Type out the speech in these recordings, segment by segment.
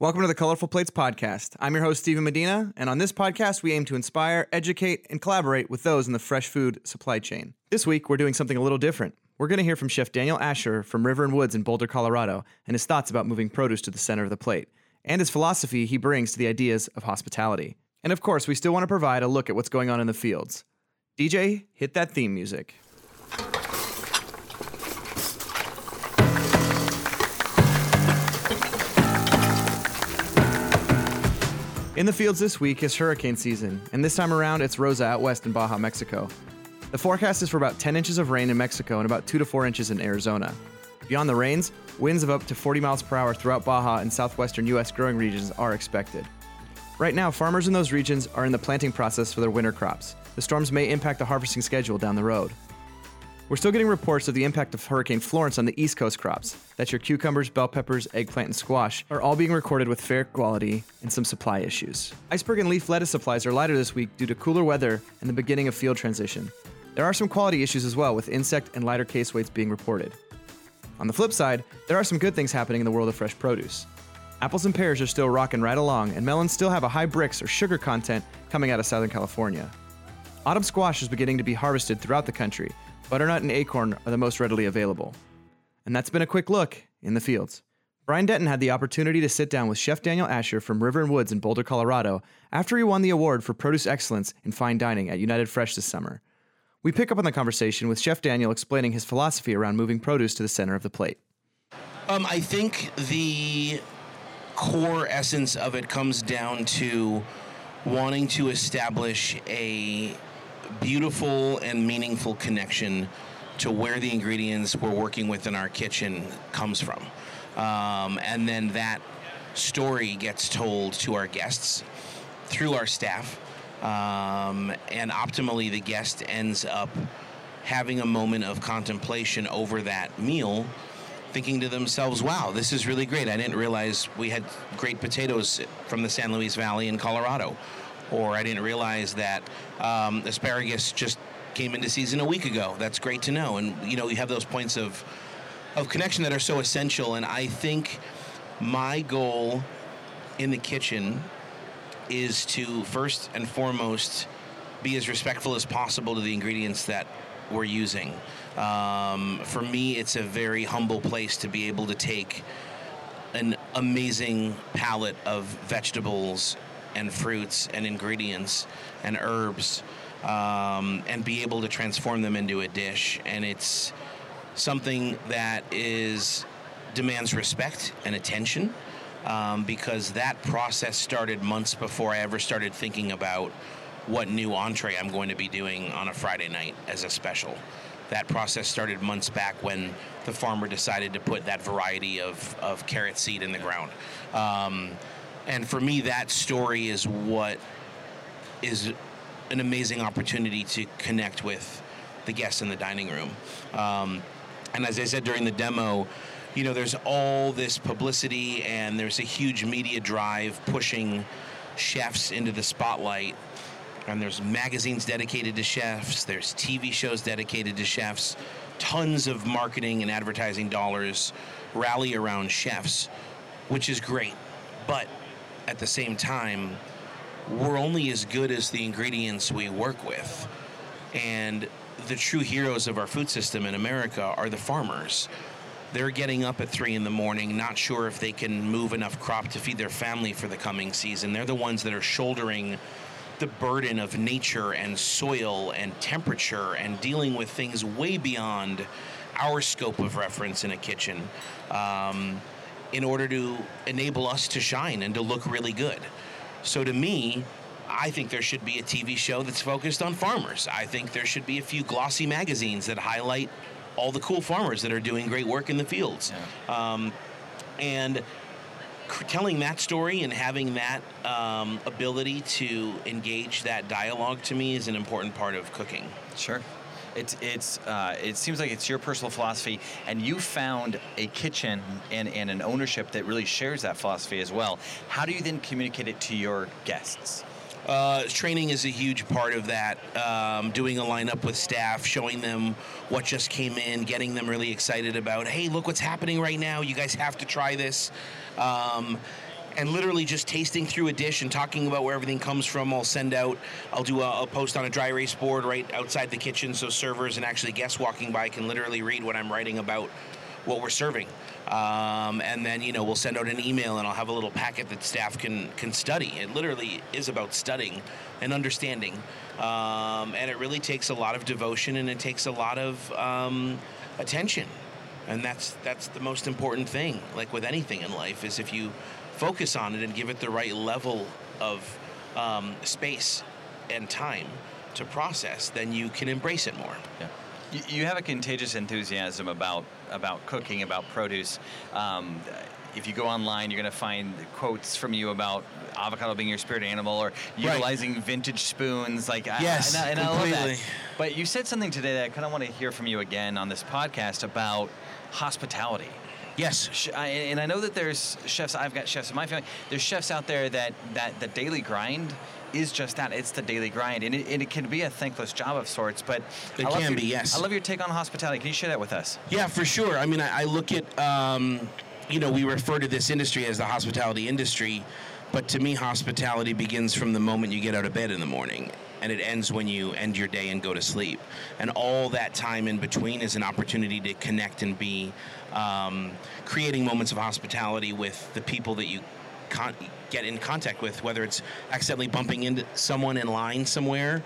Welcome to the Colorful Plates podcast. I'm your host, Stephen Medina, and on this podcast, we aim to inspire, educate, and collaborate with those in the fresh food supply chain. This week, we're doing something a little different. We're going to hear from Chef Daniel Asher from River and Woods in Boulder, Colorado, and his thoughts about moving produce to the center of the plate, and his philosophy he brings to the ideas of hospitality. And of course, we still want to provide a look at what's going on in the fields. DJ, hit that theme music. In the fields this week is hurricane season, and this time around it's Rosa out west in Baja, Mexico. The forecast is for about 10 inches of rain in Mexico and about 2 to 4 inches in Arizona. Beyond the rains, winds of up to 40 miles per hour throughout Baja and southwestern U.S. growing regions are expected. Right now, farmers in those regions are in the planting process for their winter crops. The storms may impact the harvesting schedule down the road. We're still getting reports of the impact of Hurricane Florence on the East Coast crops. That's your cucumbers, bell peppers, eggplant, and squash are all being recorded with fair quality and some supply issues. Iceberg and leaf lettuce supplies are lighter this week due to cooler weather and the beginning of field transition. There are some quality issues as well with insect and lighter case weights being reported. On the flip side, there are some good things happening in the world of fresh produce. Apples and pears are still rocking right along, and melons still have a high Brix or sugar content coming out of Southern California. Autumn squash is beginning to be harvested throughout the country, butternut and acorn are the most readily available. And that's been a quick look in the fields. Brian Denton had the opportunity to sit down with Chef Daniel Asher from River and Woods in Boulder, Colorado, after he won the award for produce excellence in fine dining at United Fresh this summer. We pick up on the conversation with Chef Daniel explaining his philosophy around moving produce to the center of the plate. Um, I think the core essence of it comes down to wanting to establish a beautiful and meaningful connection to where the ingredients we're working with in our kitchen comes from. Um, and then that story gets told to our guests through our staff. Um, and optimally, the guest ends up having a moment of contemplation over that meal, thinking to themselves, wow, this is really great. I didn't realize we had great potatoes from the San Luis Valley in Colorado or I didn't realize that um, asparagus just came into season a week ago. That's great to know. And you know, you have those points of of connection that are so essential. And I think my goal in the kitchen is to first and foremost be as respectful as possible to the ingredients that we're using. Um, for me, it's a very humble place to be able to take an amazing palette of vegetables and fruits and ingredients and herbs um, and be able to transform them into a dish. And it's something that is demands respect and attention um, because that process started months before I ever started thinking about what new entree I'm going to be doing on a Friday night as a special. That process started months back when the farmer decided to put that variety of, of carrot seed in the ground. Um, and for me, that story is what is an amazing opportunity to connect with the guests in the dining room. Um, and as I said during the demo, you know, there's all this publicity and there's a huge media drive pushing chefs into the spotlight. And there's magazines dedicated to chefs, there's TV shows dedicated to chefs, tons of marketing and advertising dollars rally around chefs, which is great. But at the same time, we're only as good as the ingredients we work with. And the true heroes of our food system in America are the farmers. They're getting up at three in the morning, not sure if they can move enough crop to feed their family for the coming season. They're the ones that are shouldering the burden of nature and soil and temperature and dealing with things way beyond our scope of reference in a kitchen. Um, in order to enable us to shine and to look really good. So to me, I think there should be a TV show that's focused on farmers. I think there should be a few glossy magazines that highlight all the cool farmers that are doing great work in the fields. Yeah. Um, and telling that story and having that um, ability to engage that dialogue to me is an important part of cooking. Sure. It's it's uh, it seems like it's your personal philosophy, and you found a kitchen and, and an ownership that really shares that philosophy as well. How do you then communicate it to your guests? Uh, training is a huge part of that. Um, doing a lineup with staff, showing them what just came in, getting them really excited about, hey, look what's happening right now. You guys have to try this. Um, and literally just tasting through a dish and talking about where everything comes from. I'll send out, I'll do a, a post on a dry erase board right outside the kitchen so servers and actually guests walking by can literally read what I'm writing about what we're serving. Um, and then you know we'll send out an email and I'll have a little packet that staff can can study. It literally is about studying and understanding, um, and it really takes a lot of devotion and it takes a lot of um, attention, and that's that's the most important thing. Like with anything in life, is if you focus on it and give it the right level of um, space and time to process, then you can embrace it more. Yeah. You, you have a contagious enthusiasm about about cooking, about produce. Um, if you go online, you're going to find quotes from you about avocado being your spirit animal or utilizing right. vintage spoons. Like, yes, I, and, I, and completely. I love that. But you said something today that I kind of want to hear from you again on this podcast about hospitality. Yes, and I know that there's chefs. I've got chefs in my family. There's chefs out there that that the daily grind is just that. It's the daily grind, and it, and it can be a thankless job of sorts. But it can your, be. Yes, I love your take on hospitality. Can you share that with us? Yeah, for sure. I mean, I, I look at um, you know we refer to this industry as the hospitality industry, but to me, hospitality begins from the moment you get out of bed in the morning and it ends when you end your day and go to sleep. And all that time in between is an opportunity to connect and be um, creating moments of hospitality with the people that you con- get in contact with, whether it's accidentally bumping into someone in line somewhere,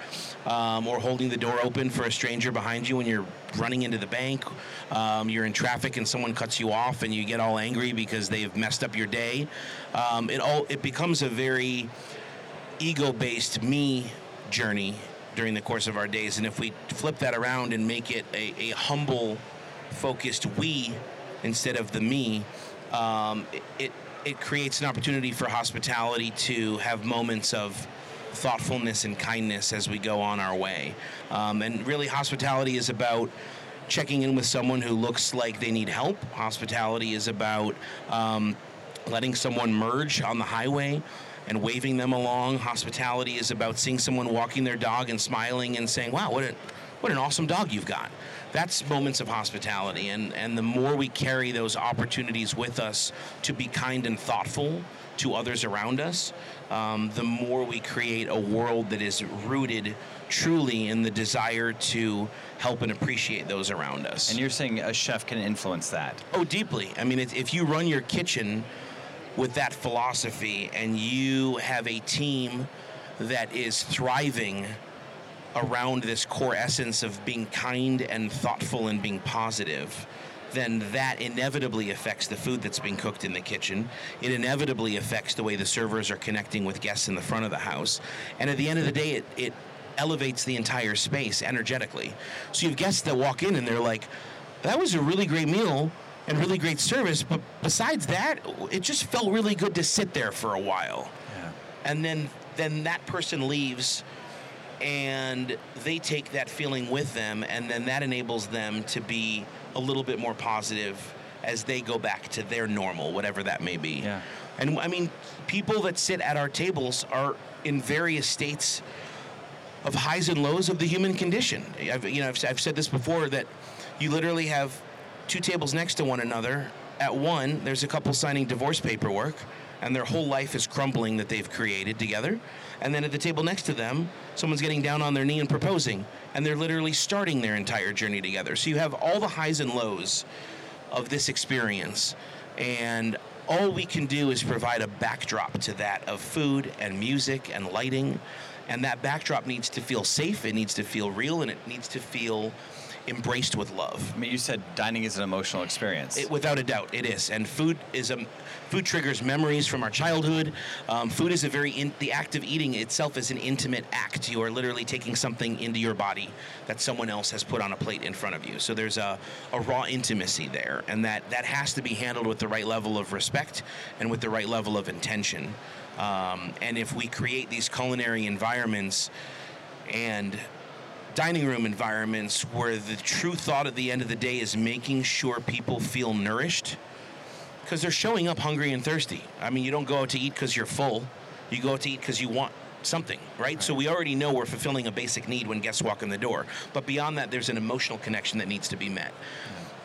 um, or holding the door open for a stranger behind you when you're running into the bank. Um, you're in traffic and someone cuts you off, and you get all angry because they've messed up your day. Um, it all it becomes a very ego-based me journey during the course of our days, and if we flip that around and make it a, a humble, focused we instead of the me, um, it, it creates an opportunity for hospitality to have moments of thoughtfulness and kindness as we go on our way. Um, and really, hospitality is about checking in with someone who looks like they need help. Hospitality is about um, letting someone merge on the highway and waving them along. Hospitality is about seeing someone walking their dog and smiling and saying, "Wow, what a what an awesome dog you've got." That's moments of hospitality, and and the more we carry those opportunities with us to be kind and thoughtful to others around us, um, the more we create a world that is rooted truly in the desire to help and appreciate those around us. And you're saying a chef can influence that? Oh, deeply. I mean, if you run your kitchen with that philosophy and you have a team that is thriving around this core essence of being kind and thoughtful and being positive, then that inevitably affects the food that's being cooked in the kitchen. It inevitably affects the way the servers are connecting with guests in the front of the house. And at the end of the day, it, it elevates the entire space energetically. So you have guests that walk in and they're like, that was a really great meal and really great service, but besides that, it just felt really good to sit there for a while. Yeah. And then then that person leaves and they take that feeling with them and then that enables them to be a little bit more positive as they go back to their normal whatever that may be yeah. and i mean people that sit at our tables are in various states of highs and lows of the human condition i've you know i've, I've said this before that you literally have two tables next to one another at one there's a couple signing divorce paperwork and their whole life is crumbling that they've created together and then at the table next to them, someone's getting down on their knee and proposing, and they're literally starting their entire journey together. So you have all the highs and lows of this experience, and all we can do is provide a backdrop to that of food and music and lighting. And that backdrop needs to feel safe, it needs to feel real, and it needs to feel embraced with love. I mean, you said dining is an emotional experience. It, without a doubt, it is. And food is a Food triggers memories from our childhood. Um, food is a very in, the act of eating itself is an intimate act. You are literally taking something into your body that someone else has put on a plate in front of you. So there's a, a raw intimacy there, and that that has to be handled with the right level of respect and with the right level of intention. Um, and if we create these culinary environments and dining room environments where the true thought at the end of the day is making sure people feel nourished because they're showing up hungry and thirsty. I mean, you don't go out to eat because you're full. You go out to eat because you want something, right? right? So we already know we're fulfilling a basic need when guests walk in the door. But beyond that, there's an emotional connection that needs to be met.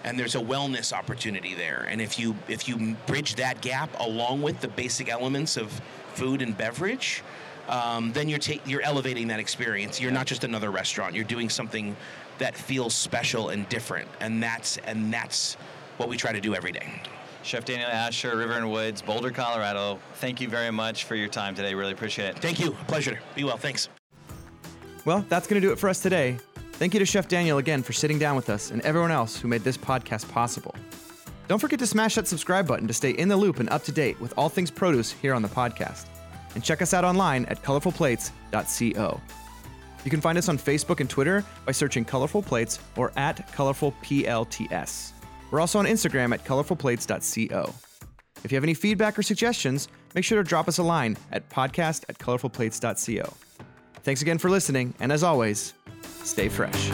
and there's a wellness opportunity there. And if you if you bridge that gap along with the basic elements of food and beverage, um, then you're ta- you're elevating that experience. You're not just another restaurant. You're doing something that feels special and different, and that's and that's what we try to do every day. Chef Daniel Asher, River and Woods, Boulder, Colorado. Thank you very much for your time today. Really appreciate it. Thank you. Pleasure. Be well. Thanks. Well, that's going to do it for us today. Thank you to Chef Daniel again for sitting down with us and everyone else who made this podcast possible. Don't forget to smash that subscribe button to stay in the loop and up to date with all things produce here on the podcast. And check us out online at colorfulplates.co. You can find us on Facebook and Twitter by searching Colorful Plates or at ColorfulPLTS. We're also on Instagram at colorfulplates.co. If you have any feedback or suggestions, make sure to drop us a line at podcast at colorfulplates.co. Thanks again for listening, and as always, stay fresh.